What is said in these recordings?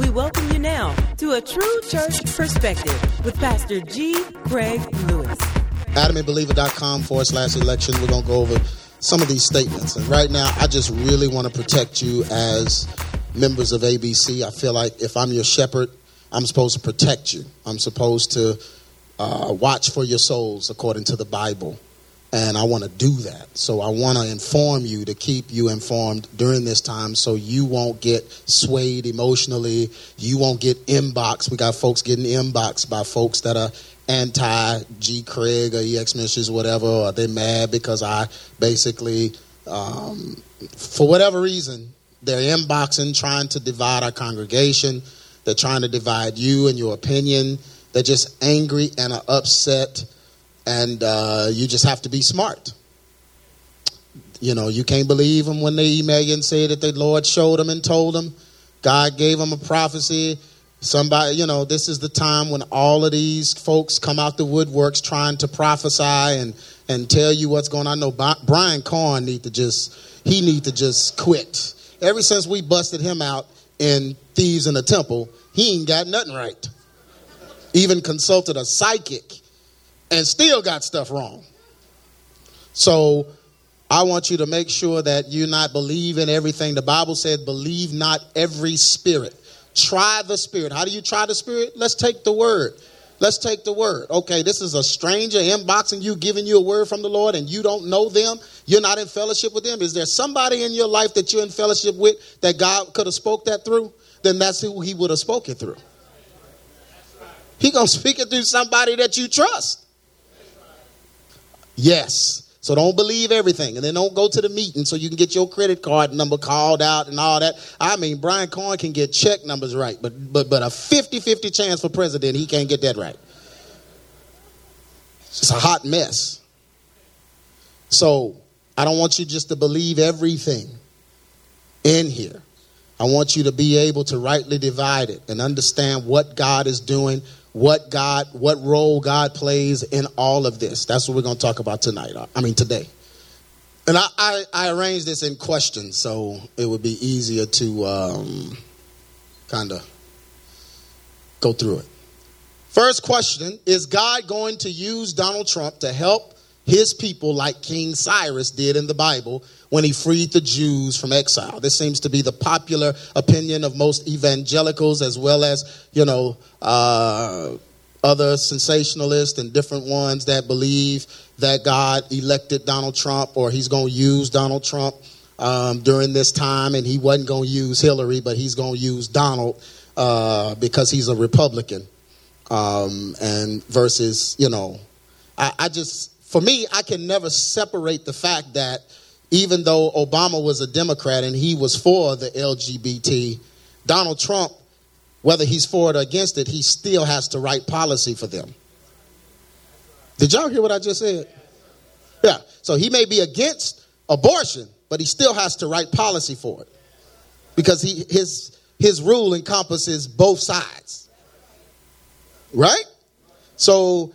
We welcome you now to a true church perspective with Pastor G. Craig Lewis. AdamandBeliever.com forward slash election. We're going to go over some of these statements. And right now, I just really want to protect you as members of ABC. I feel like if I'm your shepherd, I'm supposed to protect you. I'm supposed to uh, watch for your souls according to the Bible. And I want to do that. So I want to inform you to keep you informed during this time so you won't get swayed emotionally. You won't get inboxed. We got folks getting inboxed by folks that are anti G Craig or EX Ministries, whatever, or they mad because I basically, um, for whatever reason, they're inboxing, trying to divide our congregation. They're trying to divide you and your opinion. They're just angry and are upset and uh, you just have to be smart. You know, you can't believe them when they email you and say that the Lord showed them and told them. God gave them a prophecy. Somebody, you know, this is the time when all of these folks come out the woodworks trying to prophesy and and tell you what's going on. I know Brian Carn need to just he need to just quit. Ever since we busted him out in Thieves in the Temple, he ain't got nothing right. Even consulted a psychic and still got stuff wrong. So I want you to make sure that you not believe in everything. The Bible said, believe not every spirit. Try the spirit. How do you try the spirit? Let's take the word. Let's take the word. Okay, this is a stranger inboxing you, giving you a word from the Lord, and you don't know them. You're not in fellowship with them. Is there somebody in your life that you're in fellowship with that God could have spoke that through? Then that's who He would have spoken through. He gonna speak it through somebody that you trust. Yes. So don't believe everything. And then don't go to the meeting so you can get your credit card number called out and all that. I mean, Brian Carn can get check numbers right, but but but a 50-50 chance for president, he can't get that right. It's a hot mess. So I don't want you just to believe everything in here. I want you to be able to rightly divide it and understand what God is doing, what God, what role God plays in all of this. That's what we're going to talk about tonight. I mean, today. And I, I, I arranged this in questions so it would be easier to um, kind of go through it. First question Is God going to use Donald Trump to help his people like King Cyrus did in the Bible when he freed the Jews from exile. This seems to be the popular opinion of most evangelicals as well as, you know, uh, other sensationalists and different ones that believe that God elected Donald Trump or he's going to use Donald Trump um, during this time and he wasn't going to use Hillary, but he's going to use Donald uh, because he's a Republican. Um, and versus, you know, I, I just for me, I can never separate the fact that even though Obama was a Democrat and he was for the LGBT, Donald Trump, whether he's for it or against it, he still has to write policy for them. Did y'all hear what I just said? Yeah. So he may be against abortion, but he still has to write policy for it because he, his, his rule encompasses both sides. Right? So,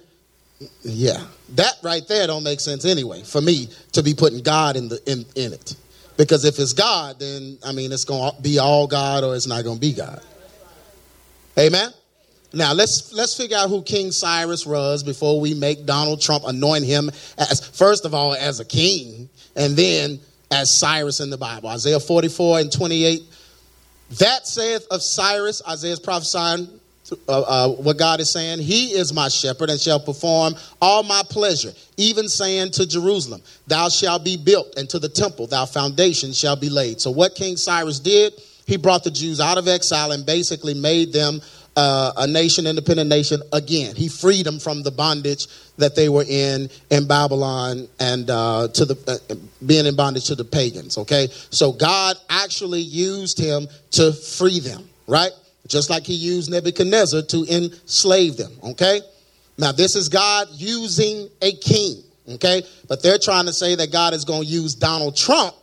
yeah that right there don't make sense anyway for me to be putting God in the in, in it. Because if it's God, then I mean it's gonna be all God or it's not gonna be God. Amen. Now let's let's figure out who King Cyrus was before we make Donald Trump anoint him as first of all as a king and then as Cyrus in the Bible. Isaiah 44 and 28. That saith of Cyrus, Isaiah's prophesying uh, uh, what God is saying. He is my shepherd and shall perform all my pleasure, even saying to Jerusalem, Thou shalt be built, and to the temple, thou foundation shall be laid. So, what King Cyrus did, he brought the Jews out of exile and basically made them uh, a nation, independent nation again. He freed them from the bondage that they were in in Babylon and uh, to the uh, being in bondage to the pagans. Okay, so God actually used him to free them. Right just like he used Nebuchadnezzar to enslave them. Okay? Now, this is God using a king. Okay? But they're trying to say that God is going to use Donald Trump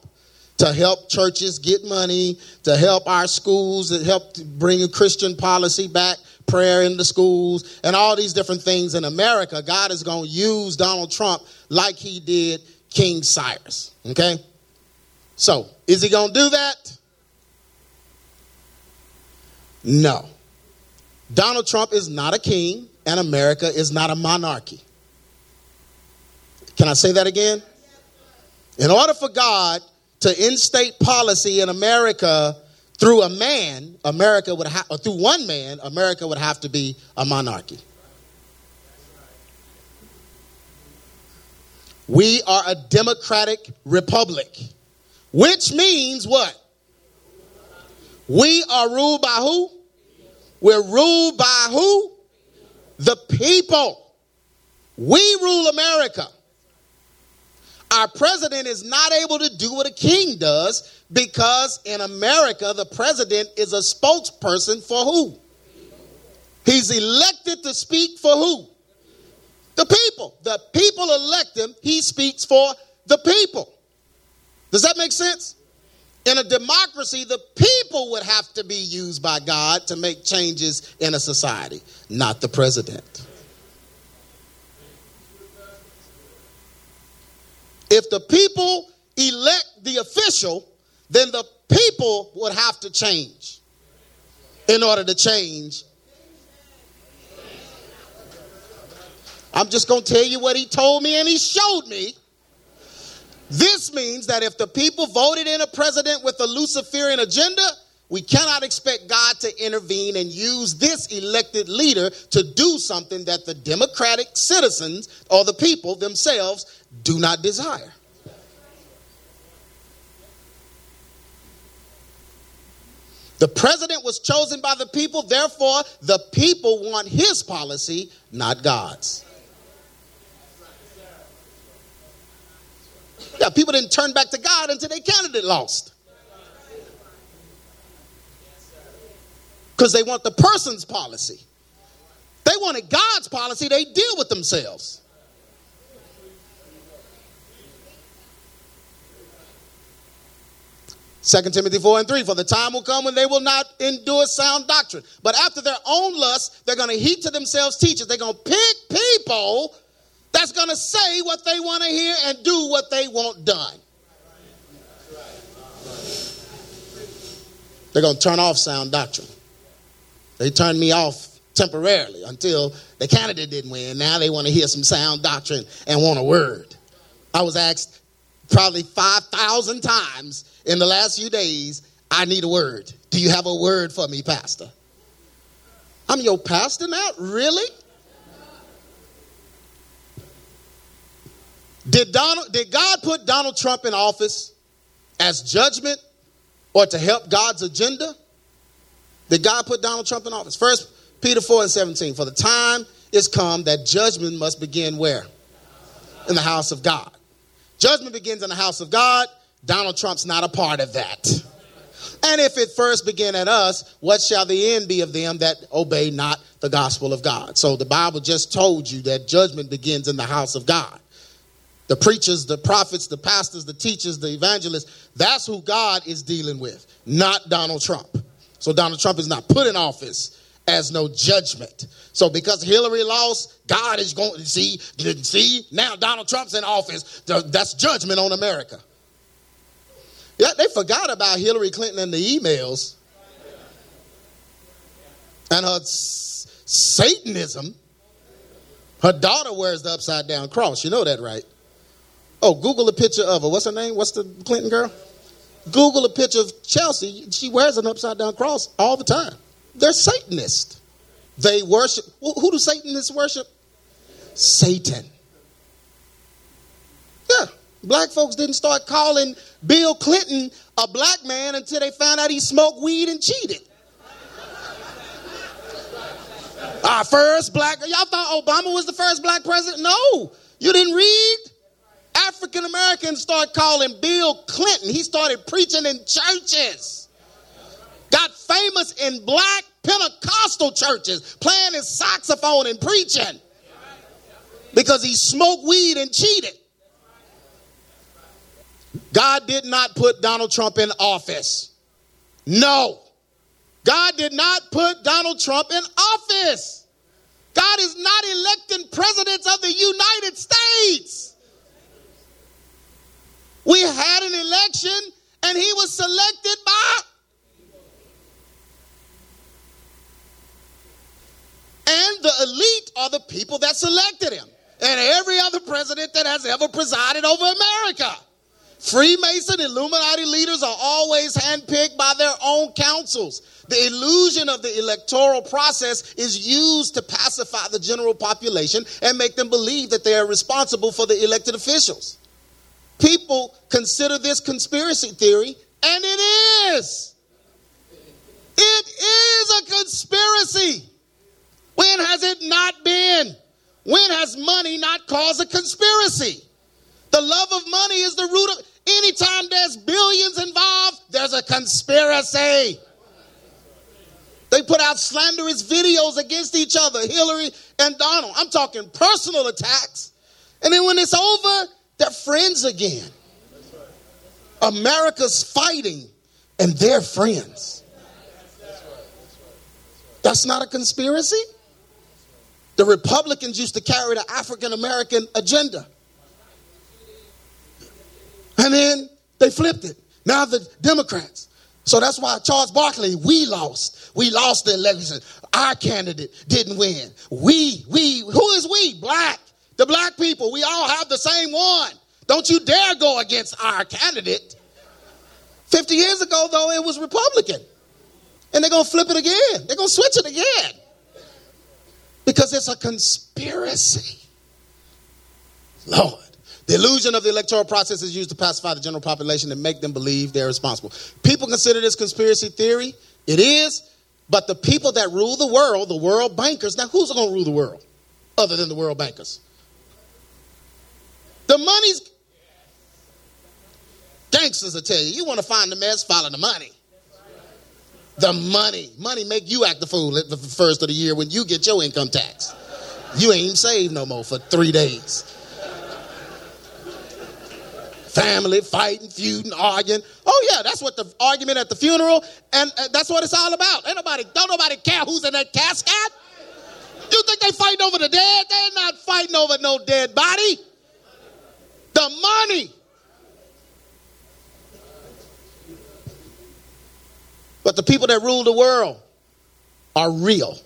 to help churches get money, to help our schools, to help bring Christian policy back, prayer in the schools, and all these different things in America. God is going to use Donald Trump like he did King Cyrus. Okay? So, is he going to do that? No. Donald Trump is not a king, and America is not a monarchy. Can I say that again? In order for God to instate policy in America through a man, America would have, or through one man, America would have to be a monarchy. We are a democratic republic, which means what? We are ruled by who? We're ruled by who? The people. We rule America. Our president is not able to do what a king does because in America, the president is a spokesperson for who? He's elected to speak for who? The people. The people elect him. He speaks for the people. Does that make sense? In a democracy, the people would have to be used by God to make changes in a society, not the president. If the people elect the official, then the people would have to change in order to change. I'm just going to tell you what he told me and he showed me. This means that if the people voted in a president with a Luciferian agenda, we cannot expect God to intervene and use this elected leader to do something that the democratic citizens or the people themselves do not desire. The president was chosen by the people, therefore, the people want his policy, not God's. Yeah, people didn't turn back to God until their candidate lost. Because they want the person's policy. They wanted God's policy, they deal with themselves. 2 Timothy 4 and 3 For the time will come when they will not endure sound doctrine. But after their own lust, they're going to heap to themselves teachers. They're going to pick people that's going to say what they want to hear and do what they want done. They're going to turn off sound doctrine. They turned me off temporarily until the candidate didn't win. Now they want to hear some sound doctrine and want a word. I was asked probably 5,000 times in the last few days, I need a word. Do you have a word for me, Pastor? I'm your pastor now? Really? Did, Donald, did God put Donald Trump in office as judgment or to help God's agenda? Did God put Donald Trump in office? First Peter 4 and 17. For the time is come that judgment must begin where? In the house of God. Judgment begins in the house of God. Donald Trump's not a part of that. And if it first begin at us, what shall the end be of them that obey not the gospel of God? So the Bible just told you that judgment begins in the house of God. The preachers, the prophets, the pastors, the teachers, the evangelists, that's who God is dealing with, not Donald Trump. So Donald Trump is not put in office as no judgment. So because Hillary lost, God is going to see, see, now Donald Trump's in office. That's judgment on America. Yeah, they forgot about Hillary Clinton and the emails and her Satanism. Her daughter wears the upside down cross. You know that, right? Oh, Google a picture of her. What's her name? What's the Clinton girl? Google a picture of Chelsea. She wears an upside down cross all the time. They're Satanists. They worship. Who do Satanists worship? Satan. Yeah. Black folks didn't start calling Bill Clinton a black man until they found out he smoked weed and cheated. Our first black, y'all thought Obama was the first black president? No, you didn't read. African Americans start calling Bill Clinton. He started preaching in churches. Got famous in black Pentecostal churches, playing his saxophone and preaching because he smoked weed and cheated. God did not put Donald Trump in office. No. God did not put Donald Trump in office. God is not electing presidents of the United States. We had an election and he was selected by And the elite are the people that selected him. And every other president that has ever presided over America. Freemason Illuminati leaders are always handpicked by their own councils. The illusion of the electoral process is used to pacify the general population and make them believe that they are responsible for the elected officials. People consider this conspiracy theory, and it is. It is a conspiracy. When has it not been? When has money not caused a conspiracy? The love of money is the root of anytime there's billions involved, there's a conspiracy. They put out slanderous videos against each other, Hillary and Donald. I'm talking personal attacks. And then when it's over, they're friends again. America's fighting and they're friends. That's not a conspiracy. The Republicans used to carry the African American agenda. And then they flipped it. Now the Democrats. So that's why Charles Barkley, we lost. We lost the election. Our candidate didn't win. We, we, who is we? Black. The black people. We all have the same one. Don't you dare go against our candidate. 50 years ago, though, it was Republican. And they're going to flip it again. They're going to switch it again. Because it's a conspiracy. Lord. The illusion of the electoral process is used to pacify the general population and make them believe they're responsible. People consider this conspiracy theory. It is. But the people that rule the world, the world bankers, now who's going to rule the world other than the world bankers? The money's. Gangsters will tell you, you want to find the mess, follow the money. The money. Money make you act the fool at the first of the year when you get your income tax. You ain't saved no more for three days family fighting, feuding, arguing. Oh yeah, that's what the argument at the funeral, and uh, that's what it's all about. Ain't nobody, don't nobody care who's in that casket. You think they fighting over the dead? They're not fighting over no dead body. The money. But the people that rule the world are real.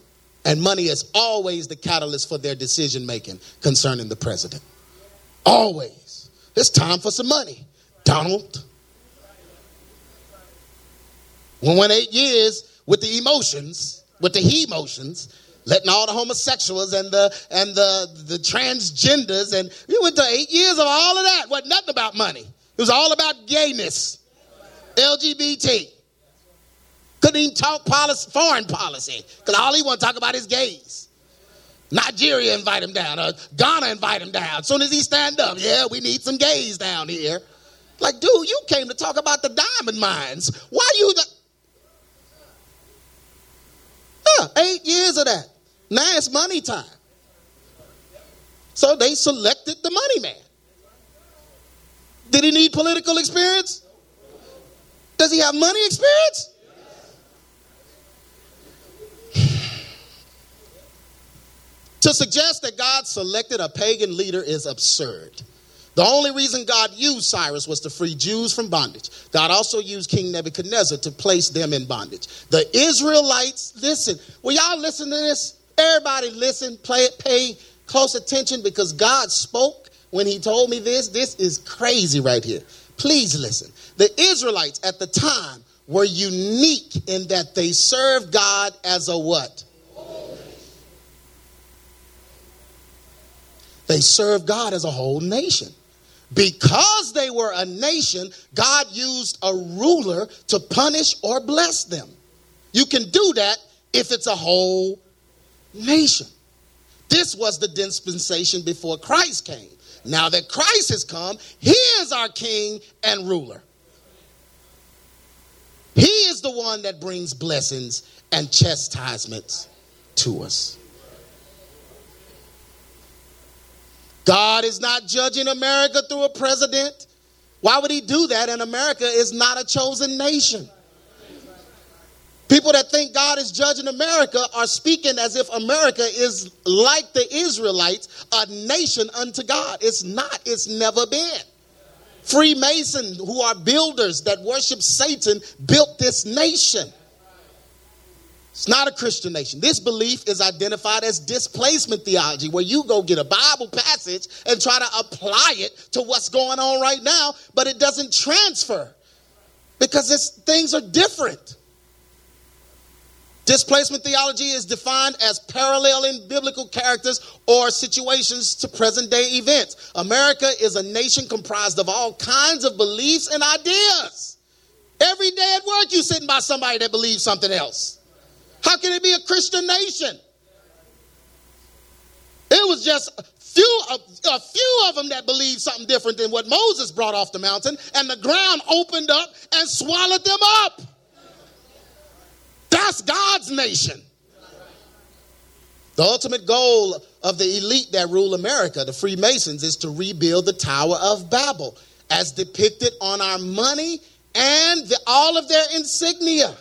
And money is always the catalyst for their decision making concerning the president. Always. It's time for some money. Donald. We went eight years with the emotions, with the he emotions, letting all the homosexuals and the and the the transgenders, and we went to eight years of all of that. Wasn't nothing about money. It was all about gayness, LGBT. Couldn't even talk policy, foreign policy because all he want to talk about is gays. Nigeria invite him down. Uh, Ghana invite him down. Soon as he stand up, yeah, we need some gays down here. Like, dude, you came to talk about the diamond mines. Why you? The- eight years of that. Now it's money time. So they selected the money man. Did he need political experience? Does he have money experience? To suggest that God selected a pagan leader is absurd. The only reason God used Cyrus was to free Jews from bondage. God also used King Nebuchadnezzar to place them in bondage. The Israelites, listen, will y'all listen to this? Everybody listen, play, pay close attention because God spoke when he told me this. This is crazy right here. Please listen. The Israelites at the time were unique in that they served God as a what? They served God as a whole nation. Because they were a nation, God used a ruler to punish or bless them. You can do that if it's a whole nation. This was the dispensation before Christ came. Now that Christ has come, He is our King and ruler. He is the one that brings blessings and chastisements to us. God is not judging America through a president. Why would he do that? And America is not a chosen nation. People that think God is judging America are speaking as if America is like the Israelites, a nation unto God. It's not, it's never been. Freemasons, who are builders that worship Satan, built this nation. It's not a Christian nation. This belief is identified as displacement theology, where you go get a Bible passage and try to apply it to what's going on right now, but it doesn't transfer because things are different. Displacement theology is defined as paralleling biblical characters or situations to present day events. America is a nation comprised of all kinds of beliefs and ideas. Every day at work, you're sitting by somebody that believes something else. How can it be a Christian nation? It was just few, a, a, few of them that believed something different than what Moses brought off the mountain, and the ground opened up and swallowed them up. That's God's nation. The ultimate goal of the elite that rule America, the Freemasons, is to rebuild the Tower of Babel as depicted on our money and the, all of their insignia.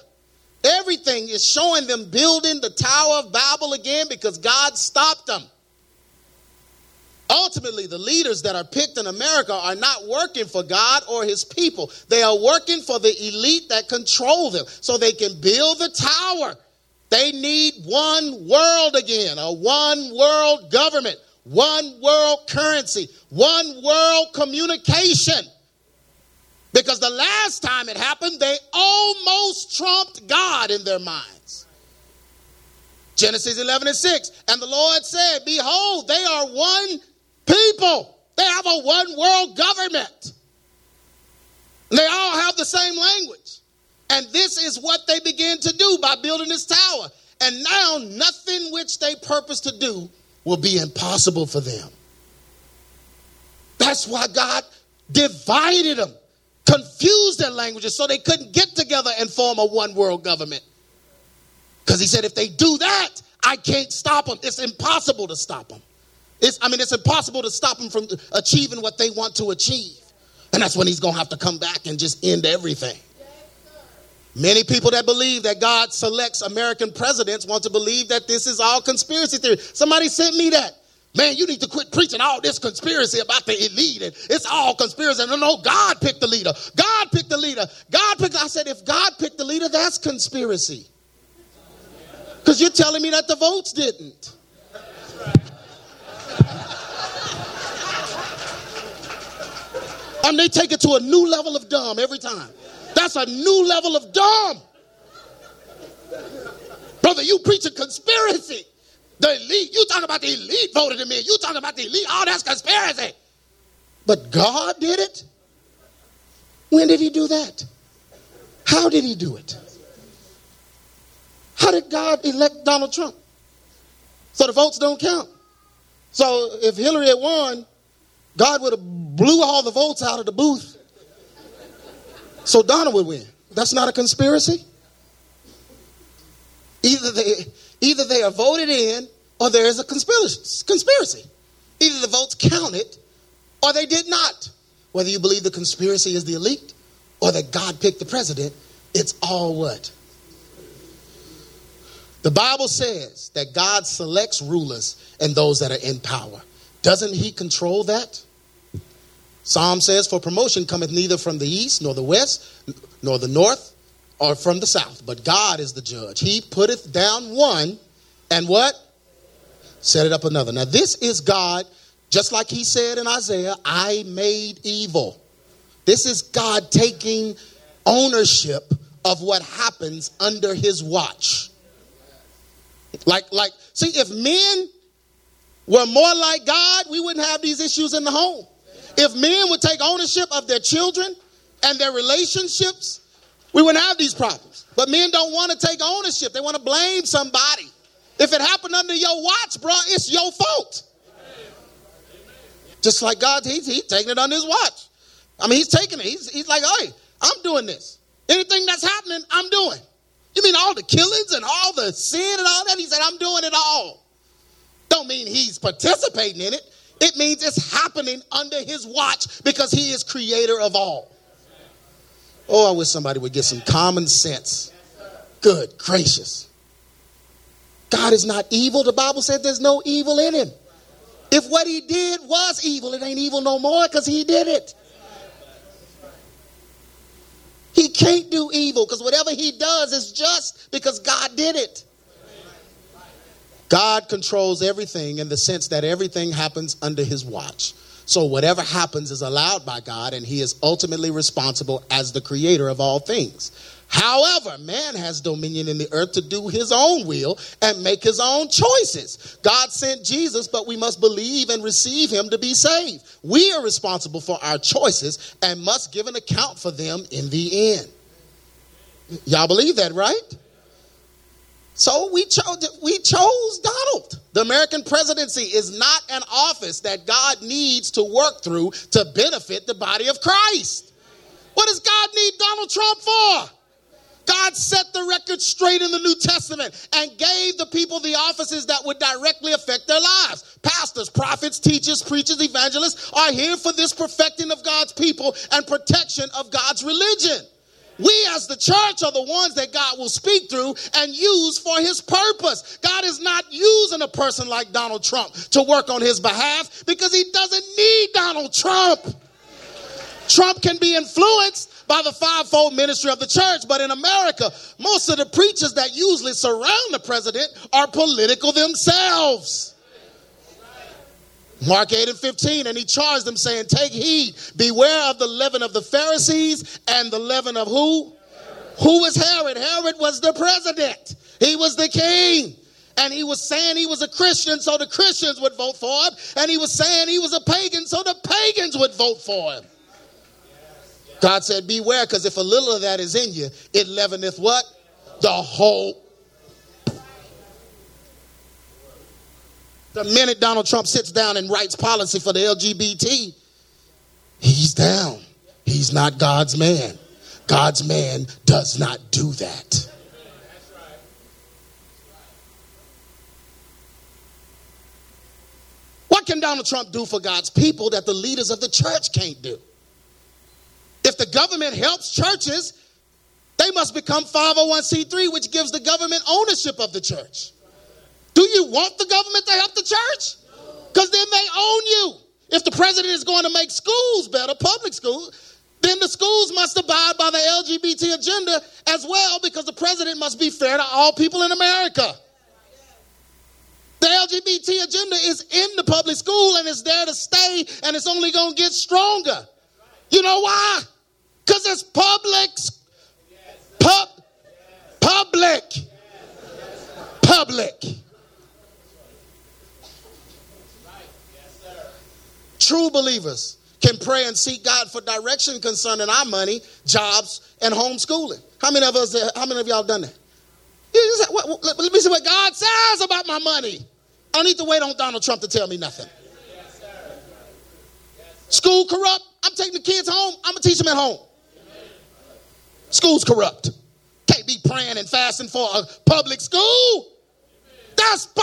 Everything is showing them building the Tower of Babel again because God stopped them. Ultimately, the leaders that are picked in America are not working for God or his people. They are working for the elite that control them so they can build the tower. They need one world again, a one world government, one world currency, one world communication. Because the last time it happened, they almost trumped God in their minds. Genesis 11 and 6. And the Lord said, Behold, they are one people. They have a one world government. They all have the same language. And this is what they begin to do by building this tower. And now nothing which they purpose to do will be impossible for them. That's why God divided them, confused their languages so they couldn't get together and form a one world government. Because he said, if they do that, I can't stop them. It's impossible to stop them. It's, I mean, it's impossible to stop them from achieving what they want to achieve. And that's when he's going to have to come back and just end everything. Many people that believe that God selects American presidents want to believe that this is all conspiracy theory. Somebody sent me that. Man, you need to quit preaching all this conspiracy about the elite and it's all conspiracy. No, no, God picked the leader. God picked the leader. God picked. I said, if God picked the leader, that's conspiracy. Because you're telling me that the votes didn't. And they take it to a new level of dumb every time. That's a new level of dumb. Brother, you preach a conspiracy. The elite, you talk about the elite voted in me. You talk about the elite. Oh, that's conspiracy. But God did it. When did he do that? How did he do it? How did God elect Donald Trump? So the votes don't count. So if Hillary had won, God would have blew all the votes out of the booth. So Donald would win. That's not a conspiracy. Either they, either they are voted in or there is a conspiracy. Either the votes counted or they did not. Whether you believe the conspiracy is the elite or that God picked the president, it's all what? The Bible says that God selects rulers and those that are in power. Doesn't he control that? Psalm says, For promotion cometh neither from the east, nor the west, nor the north, or from the south, but God is the judge. He putteth down one, and what? Set it up another. Now, this is God, just like he said in Isaiah, I made evil. This is God taking ownership of what happens under his watch. Like, like, see, if men were more like God, we wouldn't have these issues in the home. If men would take ownership of their children and their relationships, we wouldn't have these problems. But men don't want to take ownership. They want to blame somebody. If it happened under your watch, bro, it's your fault. Just like God, he's, he's taking it under his watch. I mean, he's taking it. He's, he's like, hey, I'm doing this. Anything that's happening, I'm doing. You mean all the killings and all the sin and all that? He said, I'm doing it all. Don't mean he's participating in it. It means it's happening under his watch because he is creator of all. Oh, I wish somebody would get some common sense. Good gracious. God is not evil. The Bible said there's no evil in him. If what he did was evil, it ain't evil no more because he did it. He can't do evil because whatever he does is just because God did it. God controls everything in the sense that everything happens under his watch. So whatever happens is allowed by God, and he is ultimately responsible as the creator of all things. However, man has dominion in the earth to do his own will and make his own choices. God sent Jesus, but we must believe and receive him to be saved. We are responsible for our choices and must give an account for them in the end. Y'all believe that, right? So we chose we chose Donald. The American presidency is not an office that God needs to work through to benefit the body of Christ. What does God need Donald Trump for? God set the record straight in the New Testament and gave the people the offices that would directly affect their lives. Pastors, prophets, teachers, preachers, evangelists are here for this perfecting of God's people and protection of God's religion. We, as the church, are the ones that God will speak through and use for his purpose. God is not using a person like Donald Trump to work on his behalf because he doesn't need Donald Trump. Trump can be influenced by the fivefold ministry of the church, but in America, most of the preachers that usually surround the president are political themselves. Mark 8 and 15, and he charged them, saying, Take heed, beware of the leaven of the Pharisees and the leaven of who? Who was Herod? Herod was the president, he was the king. And he was saying he was a Christian, so the Christians would vote for him. And he was saying he was a pagan, so the pagans would vote for him. God said, Beware, because if a little of that is in you, it leaveneth what? The whole The minute Donald Trump sits down and writes policy for the LGBT, he's down. He's not God's man. God's man does not do that. What can Donald Trump do for God's people that the leaders of the church can't do? If the government helps churches, they must become 501c3, which gives the government ownership of the church. Do you want the government to help the church? Because then they own you. If the president is going to make schools better, public schools, then the schools must abide by the LGBT agenda as well because the president must be fair to all people in America. The LGBT agenda is in the public school and it's there to stay and it's only going to get stronger. You know why? Because it's public. Pub, public. Public. True believers can pray and seek God for direction concerning our money, jobs, and homeschooling. How many of us? How many of y'all done that? Let me see what God says about my money. I don't need to wait on Donald Trump to tell me nothing. School corrupt. I'm taking the kids home. I'm gonna teach them at home. School's corrupt. Can't be praying and fasting for a public school. That's. pu-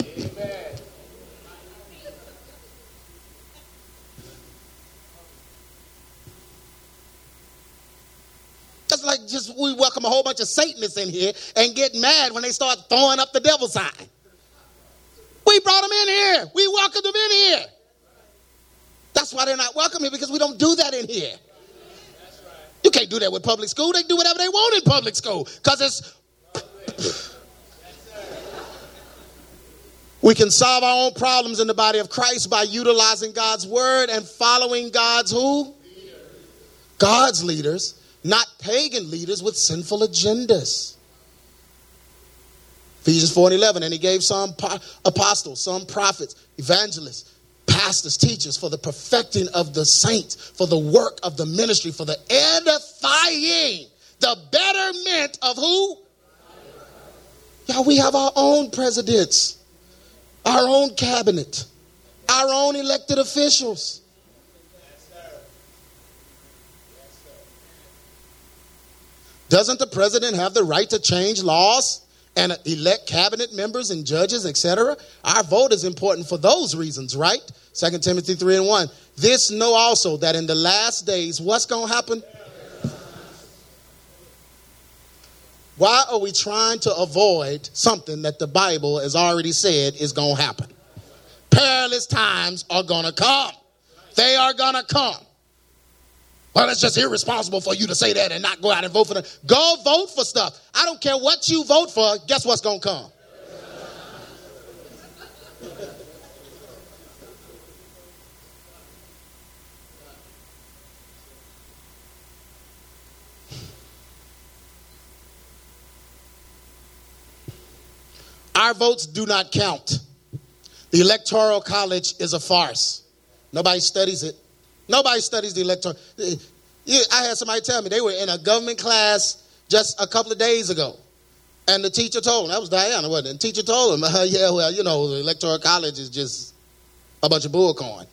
Amen. That's like just we welcome a whole bunch of Satanists in here and get mad when they start throwing up the devil sign. We brought them in here. We welcomed them in here. That's why they're not welcome here because we don't do that in here. You can't do that with public school. They do whatever they want in public school because it's. We can solve our own problems in the body of Christ by utilizing God's word and following God's who? God's leaders not pagan leaders with sinful agendas. Ephesians 4 and 11, and he gave some apostles, some prophets, evangelists, pastors, teachers for the perfecting of the saints, for the work of the ministry, for the edifying, the betterment of who? Yeah, we have our own presidents, our own cabinet, our own elected officials. Doesn't the president have the right to change laws and elect cabinet members and judges, etc.? Our vote is important for those reasons, right? 2 Timothy 3 and 1. This know also that in the last days, what's going to happen? Why are we trying to avoid something that the Bible has already said is going to happen? Perilous times are going to come. They are going to come. Well, it's just irresponsible for you to say that and not go out and vote for them. Go vote for stuff. I don't care what you vote for. Guess what's going to come? Our votes do not count. The Electoral College is a farce. Nobody studies it. Nobody studies the Electoral. I had somebody tell me they were in a government class just a couple of days ago. And the teacher told them, that was Diana, wasn't it? And the teacher told him, uh, yeah, well, you know, the Electoral College is just a bunch of bullcorn.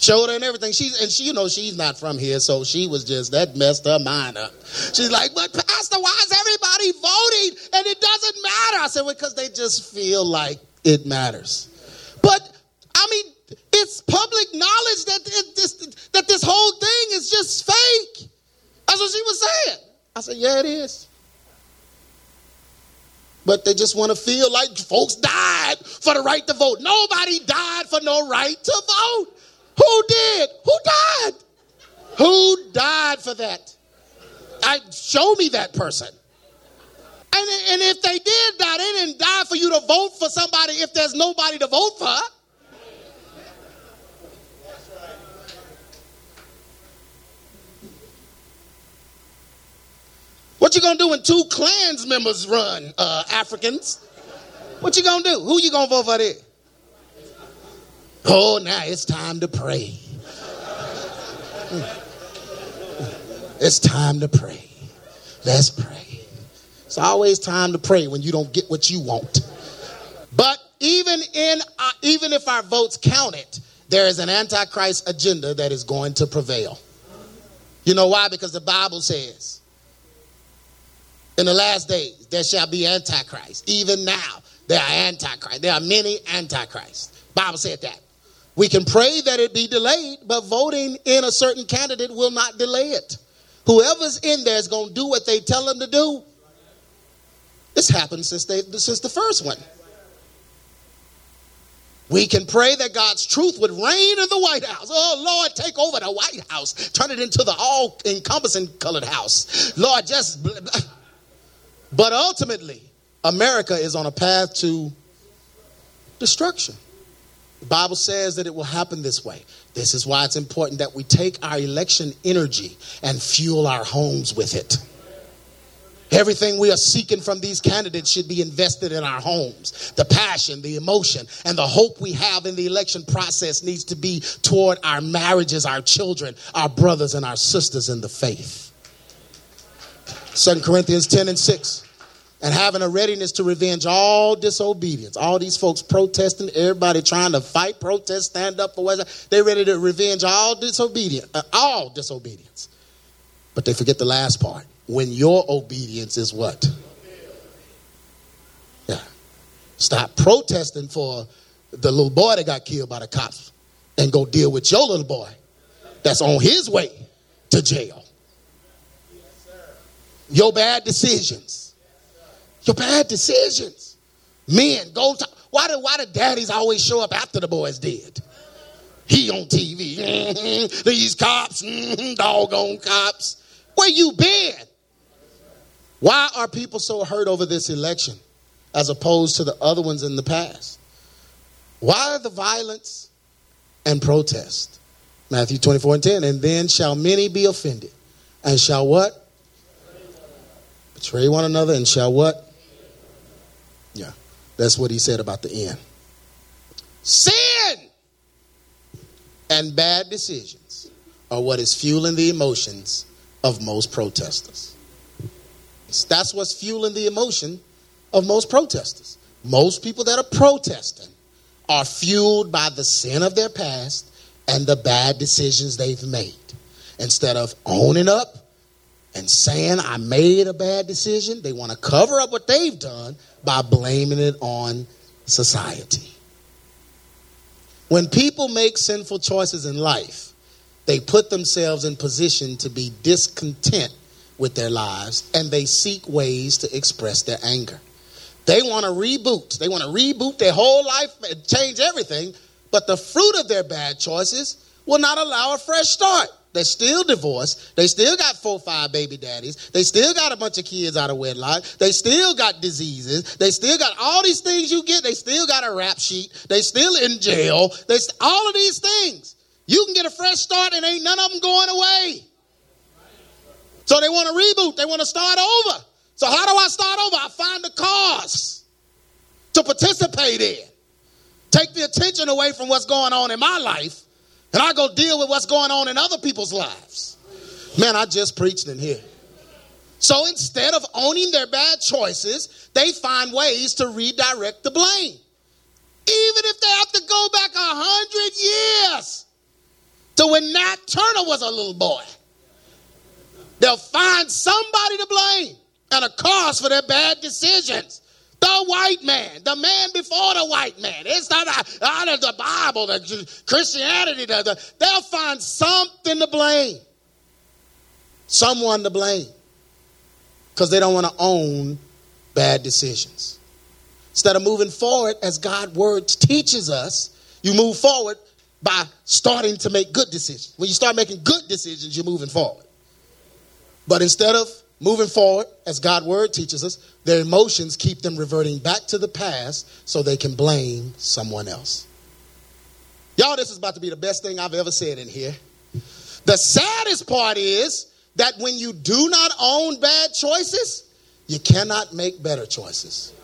Showed her and everything. She's and she, you know, she's not from here, so she was just that messed her mind up. She's like, but Pastor, why is everybody voting and it doesn't matter? I said, well, because they just feel like it matters. But it's public knowledge that it, this that this whole thing is just fake. That's what she was saying. I said, yeah, it is. But they just want to feel like folks died for the right to vote. Nobody died for no right to vote. Who did? Who died? Who died for that? I show me that person. And, and if they did die, they didn't die for you to vote for somebody if there's nobody to vote for. What you gonna do when two clans members run, uh, Africans? What you gonna do? Who you gonna vote for there? Oh, now it's time to pray. It's time to pray. Let's pray. It's always time to pray when you don't get what you want. But even in uh, even if our votes count it, there is an antichrist agenda that is going to prevail. You know why? Because the Bible says, in the last days there shall be antichrist. Even now there are antichrist. There are many antichrists. Bible said that. We can pray that it be delayed, but voting in a certain candidate will not delay it. Whoever's in there is going to do what they tell them to do. This happened since, they, since the first one. We can pray that God's truth would reign in the White House. Oh, Lord, take over the White House. Turn it into the all encompassing colored house. Lord, just. But ultimately, America is on a path to destruction. The Bible says that it will happen this way. This is why it's important that we take our election energy and fuel our homes with it. Everything we are seeking from these candidates should be invested in our homes. The passion, the emotion, and the hope we have in the election process needs to be toward our marriages, our children, our brothers, and our sisters in the faith. 2 Corinthians 10 and 6 and having a readiness to revenge all disobedience. All these folks protesting, everybody trying to fight, protest, stand up for what they're ready to revenge all disobedience, uh, all disobedience. But they forget the last part. When your obedience is what? Yeah. Stop protesting for the little boy that got killed by the cops and go deal with your little boy that's on his way to jail. Your bad decisions your bad decisions. Men, go to, why do why do daddies always show up after the boy's did? He on TV. These cops, doggone cops. Where you been? Why are people so hurt over this election as opposed to the other ones in the past? Why are the violence and protest? Matthew 24 and 10. And then shall many be offended, and shall what? Betray one another, and shall what? Yeah, that's what he said about the end. Sin and bad decisions are what is fueling the emotions of most protesters. That's what's fueling the emotion of most protesters. Most people that are protesting are fueled by the sin of their past and the bad decisions they've made. Instead of owning up and saying, I made a bad decision, they want to cover up what they've done by blaming it on society. When people make sinful choices in life, they put themselves in position to be discontent with their lives and they seek ways to express their anger. They want to reboot. They want to reboot their whole life and change everything, but the fruit of their bad choices will not allow a fresh start. They're still divorced. They still got four, five baby daddies. They still got a bunch of kids out of wedlock. They still got diseases. They still got all these things you get. They still got a rap sheet. They still in jail. They all of these things. You can get a fresh start and ain't none of them going away. So they want to reboot. They want to start over. So how do I start over? I find the cause to participate in. Take the attention away from what's going on in my life, and I go deal with what's going on in other people's lives. Man, I just preached in here. So instead of owning their bad choices, they find ways to redirect the blame. Even if they have to go back a hundred years to when Nat Turner was a little boy, they'll find somebody to blame and a cause for their bad decisions. The white man, the man before the white man. It's not out of the Bible, the Christianity. The, the, they'll find something to blame, someone to blame, because they don't want to own bad decisions. Instead of moving forward as God's word teaches us, you move forward by starting to make good decisions. When you start making good decisions, you're moving forward. But instead of moving forward, as God's word teaches us, their emotions keep them reverting back to the past so they can blame someone else. Y'all, this is about to be the best thing I've ever said in here. The saddest part is that when you do not own bad choices, you cannot make better choices.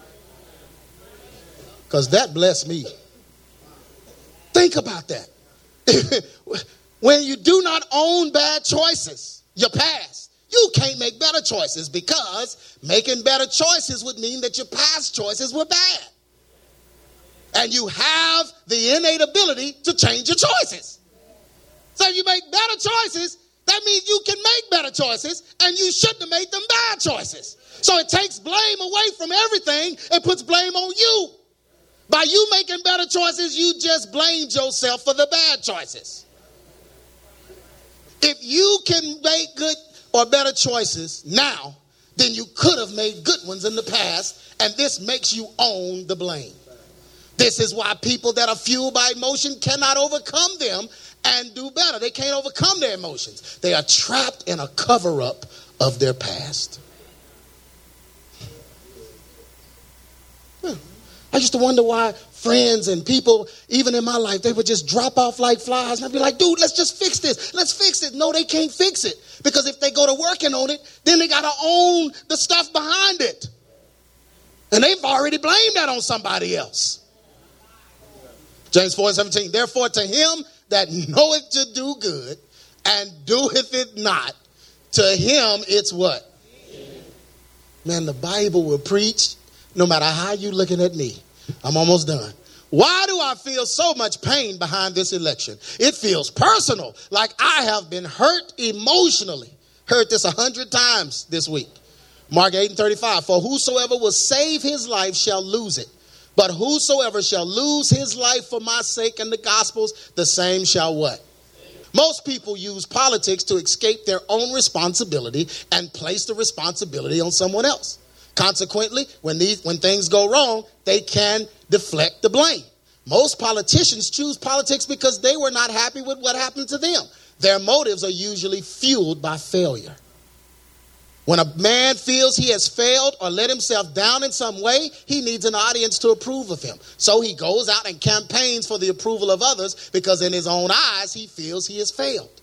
Because that blessed me. Think about that. when you do not own bad choices, your past, you can't make better choices because making better choices would mean that your past choices were bad. And you have the innate ability to change your choices. So you make better choices, that means you can make better choices and you shouldn't have made them bad choices. So it takes blame away from everything and puts blame on you. By you making better choices, you just blamed yourself for the bad choices. If you can make good or better choices now than you could have made good ones in the past, and this makes you own the blame. This is why people that are fueled by emotion cannot overcome them and do better. They can't overcome their emotions. They are trapped in a cover up of their past. I used to wonder why friends and people, even in my life, they would just drop off like flies. And I'd be like, dude, let's just fix this. Let's fix it. No, they can't fix it. Because if they go to working on it, then they got to own the stuff behind it. And they've already blamed that on somebody else. James 4 17. Therefore, to him that knoweth to do good and doeth it not, to him it's what? Man, the Bible will preach no matter how you looking at me. I'm almost done. Why do I feel so much pain behind this election? It feels personal, like I have been hurt emotionally. Heard this a hundred times this week. Mark 8 and 35. For whosoever will save his life shall lose it. But whosoever shall lose his life for my sake and the gospel's, the same shall what? Most people use politics to escape their own responsibility and place the responsibility on someone else. Consequently, when these when things go wrong, they can deflect the blame. Most politicians choose politics because they were not happy with what happened to them. Their motives are usually fueled by failure. When a man feels he has failed or let himself down in some way, he needs an audience to approve of him. So he goes out and campaigns for the approval of others because in his own eyes he feels he has failed.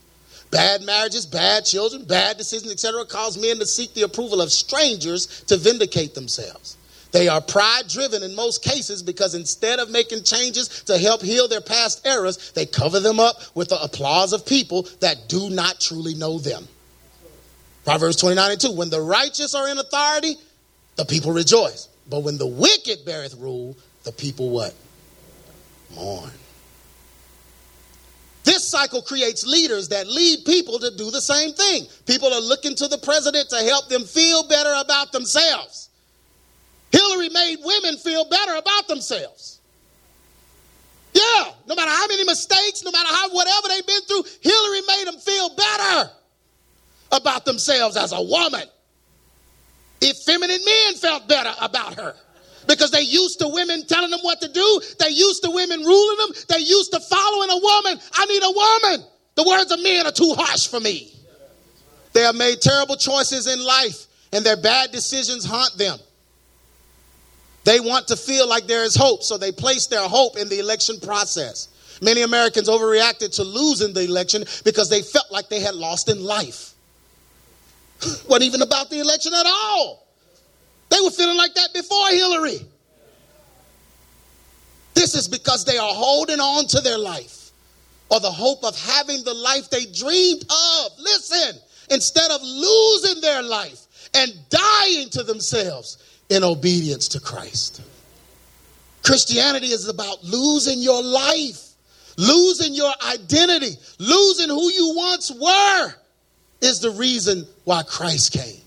Bad marriages, bad children, bad decisions, etc., cause men to seek the approval of strangers to vindicate themselves. They are pride driven in most cases because instead of making changes to help heal their past errors, they cover them up with the applause of people that do not truly know them. Proverbs 29 and 2 When the righteous are in authority, the people rejoice. But when the wicked beareth rule, the people what? Mourn. This cycle creates leaders that lead people to do the same thing. People are looking to the president to help them feel better about themselves. Hillary made women feel better about themselves. Yeah, no matter how many mistakes, no matter how whatever they've been through, Hillary made them feel better about themselves as a woman. Effeminate men felt better about her because they used to women telling them what to do. They used to women ruling them. They used to following a woman. I need a woman. The words of men are too harsh for me. They have made terrible choices in life, and their bad decisions haunt them. They want to feel like there is hope, so they place their hope in the election process. Many Americans overreacted to losing the election because they felt like they had lost in life. wasn't even about the election at all. They were feeling like that before Hillary. This is because they are holding on to their life or the hope of having the life they dreamed of. Listen, instead of losing their life and dying to themselves in obedience to Christ. Christianity is about losing your life, losing your identity, losing who you once were, is the reason why Christ came.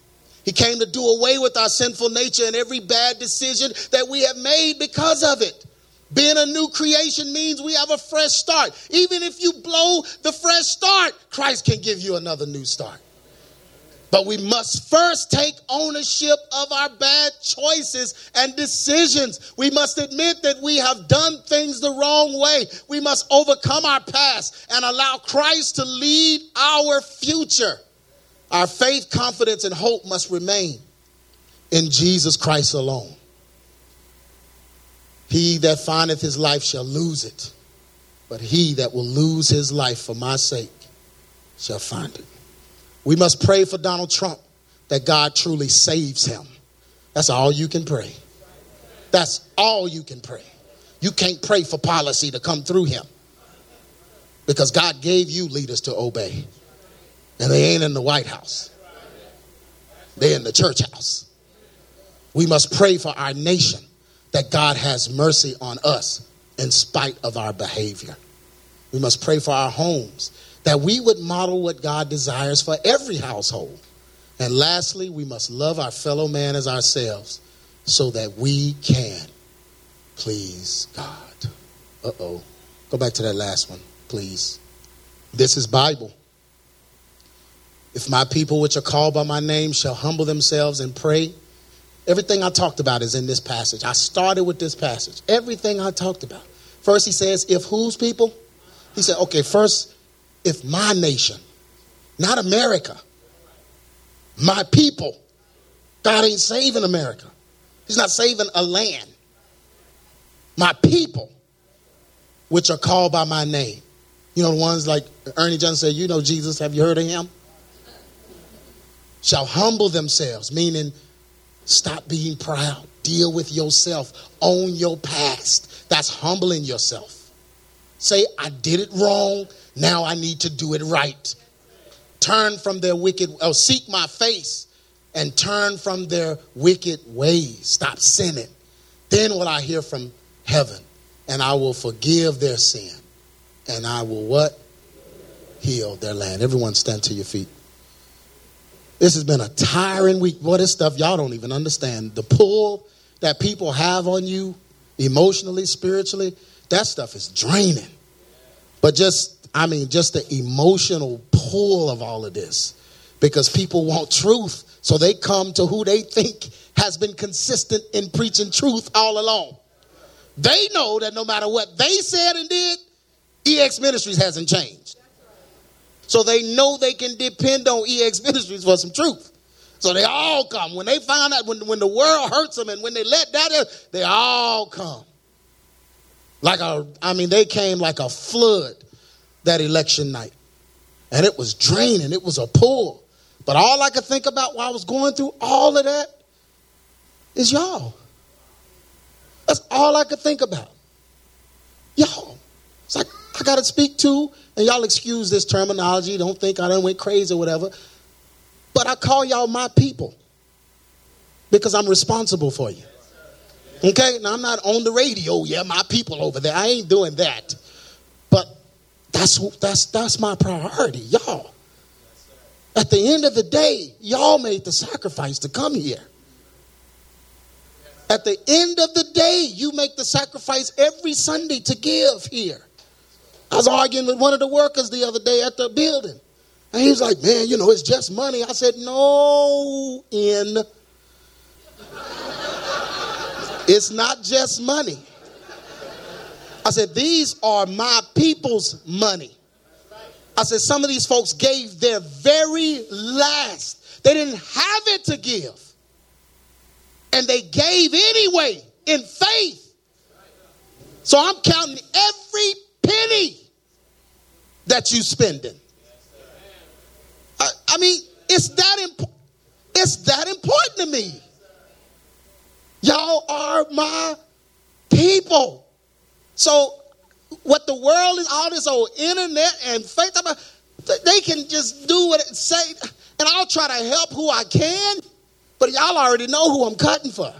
He came to do away with our sinful nature and every bad decision that we have made because of it. Being a new creation means we have a fresh start. Even if you blow the fresh start, Christ can give you another new start. But we must first take ownership of our bad choices and decisions. We must admit that we have done things the wrong way. We must overcome our past and allow Christ to lead our future. Our faith, confidence, and hope must remain in Jesus Christ alone. He that findeth his life shall lose it, but he that will lose his life for my sake shall find it. We must pray for Donald Trump that God truly saves him. That's all you can pray. That's all you can pray. You can't pray for policy to come through him because God gave you leaders to obey. And they ain't in the White House, they're in the church house. We must pray for our nation that God has mercy on us in spite of our behavior. We must pray for our homes that we would model what God desires for every household. And lastly, we must love our fellow man as ourselves so that we can please God. Uh oh. Go back to that last one, please. This is Bible. If my people, which are called by my name, shall humble themselves and pray, everything I talked about is in this passage. I started with this passage. Everything I talked about. First, he says, if whose people? He said, okay, first, if my nation, not America, my people, God ain't saving America. He's not saving a land. My people, which are called by my name. You know, the ones like Ernie Johnson said, you know Jesus, have you heard of him? Shall humble themselves, meaning stop being proud, deal with yourself, own your past. That's humbling yourself. Say, I did it wrong, now I need to do it right. Turn from their wicked, or seek my face and turn from their wicked ways. Stop sinning. Then will I hear from heaven, and I will forgive their sin, and I will what? Heal their land. Everyone stand to your feet. This has been a tiring week. Boy, this stuff y'all don't even understand. The pull that people have on you emotionally, spiritually, that stuff is draining. But just, I mean, just the emotional pull of all of this because people want truth. So they come to who they think has been consistent in preaching truth all along. They know that no matter what they said and did, EX Ministries hasn't changed. So they know they can depend on EX Ministries for some truth. So they all come. When they find out, when, when the world hurts them and when they let that they all come. Like a, I mean, they came like a flood that election night. And it was draining, it was a pull. But all I could think about while I was going through all of that is y'all. That's all I could think about. Y'all. It's like I got to speak to and y'all excuse this terminology. Don't think I done went crazy or whatever. But I call y'all my people because I'm responsible for you. Okay? Now I'm not on the radio. Yeah, my people over there. I ain't doing that. But that's that's that's my priority, y'all. At the end of the day, y'all made the sacrifice to come here. At the end of the day, you make the sacrifice every Sunday to give here. I was arguing with one of the workers the other day at the building. And he was like, man, you know, it's just money. I said, no, in. it's not just money. I said, these are my people's money. I said, some of these folks gave their very last. They didn't have it to give. And they gave anyway in faith. So I'm counting every penny that you spending. I, I mean, it's that important. It's that important to me. Y'all are my people. So what the world is, all this old internet and faith, they can just do what it say, and I'll try to help who I can, but y'all already know who I'm cutting for.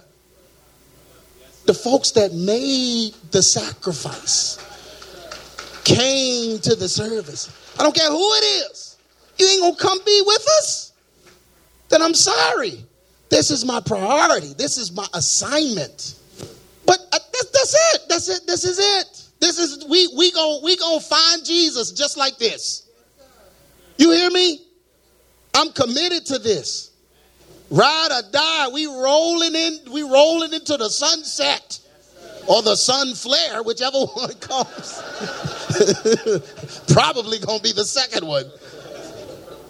The folks that made the sacrifice came to the service. I don't care who it is. You ain't gonna come be with us? Then I'm sorry. This is my priority. This is my assignment. But uh, that's, it. That's it. This is it. This is we we go we gonna find Jesus just like this. You hear me? I'm committed to this. Ride or die. We rolling in. We rolling into the sunset or the sun flare, whichever one comes. Probably gonna be the second one.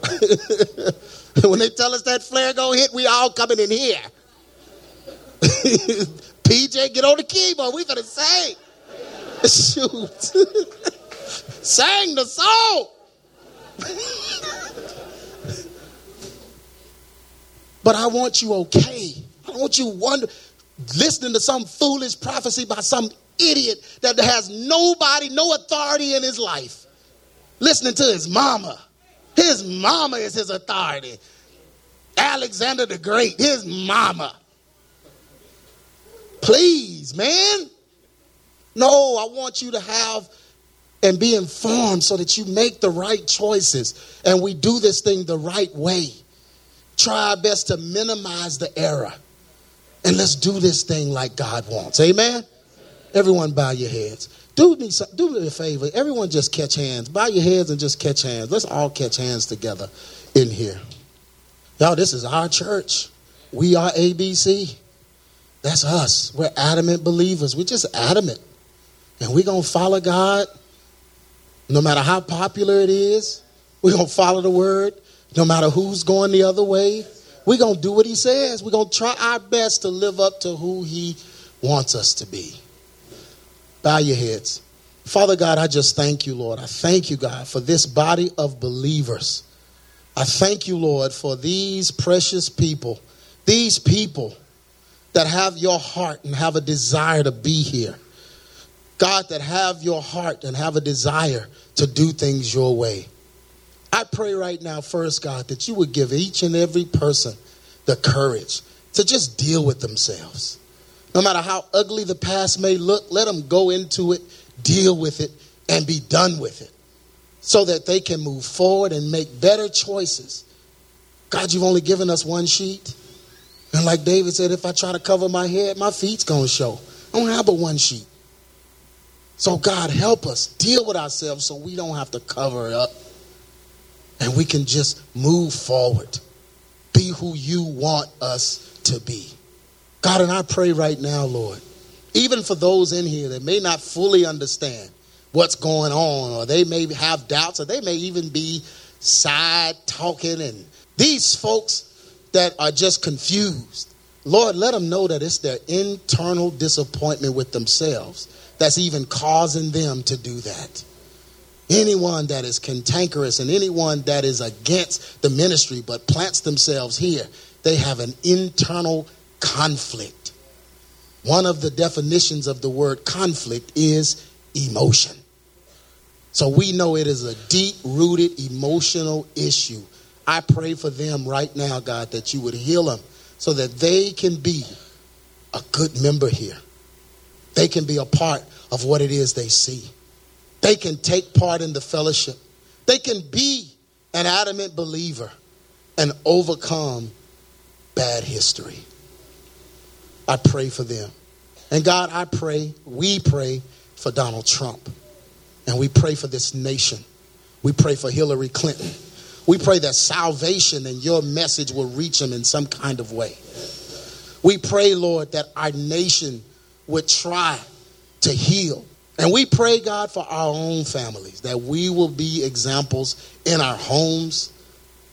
when they tell us that flare gonna hit, we all coming in here. PJ, get on the keyboard. We gonna sing. Shoot. Sang the song. but I want you okay. I want you wonder listening to some foolish prophecy by some idiot that has nobody, no authority in his life. Listening to his mama. His mama is his authority. Alexander the Great, his mama. Please, man. No, I want you to have and be informed so that you make the right choices and we do this thing the right way. Try our best to minimize the error. And let's do this thing like God wants. Amen? Everyone bow your heads. Do me, do me a favor. Everyone just catch hands. Bow your heads and just catch hands. Let's all catch hands together in here. Y'all, this is our church. We are ABC. That's us. We're adamant believers. We're just adamant. And we're going to follow God no matter how popular it is. We're going to follow the word no matter who's going the other way. We're going to do what he says. We're going to try our best to live up to who he wants us to be. Bow your heads. Father God, I just thank you, Lord. I thank you, God, for this body of believers. I thank you, Lord, for these precious people, these people that have your heart and have a desire to be here. God, that have your heart and have a desire to do things your way. I pray right now, first, God, that you would give each and every person the courage to just deal with themselves. No matter how ugly the past may look, let them go into it, deal with it, and be done with it so that they can move forward and make better choices. God, you've only given us one sheet. And like David said, if I try to cover my head, my feet's going to show. I don't have but one sheet. So, God, help us deal with ourselves so we don't have to cover it up and we can just move forward. Be who you want us to be. God, and I pray right now, Lord, even for those in here that may not fully understand what's going on, or they may have doubts, or they may even be side talking, and these folks that are just confused, Lord, let them know that it's their internal disappointment with themselves that's even causing them to do that. Anyone that is cantankerous and anyone that is against the ministry but plants themselves here, they have an internal conflict. One of the definitions of the word conflict is emotion. So we know it is a deep rooted emotional issue. I pray for them right now, God, that you would heal them so that they can be a good member here. They can be a part of what it is they see. They can take part in the fellowship. They can be an adamant believer and overcome bad history. I pray for them. And God, I pray, we pray for Donald Trump. And we pray for this nation. We pray for Hillary Clinton. We pray that salvation and your message will reach them in some kind of way. We pray, Lord, that our nation would try to heal And we pray, God, for our own families, that we will be examples in our homes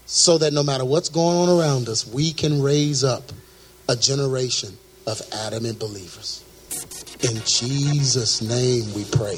so that no matter what's going on around us, we can raise up a generation of adamant believers. In Jesus' name we pray.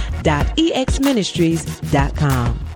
www.exministries.com.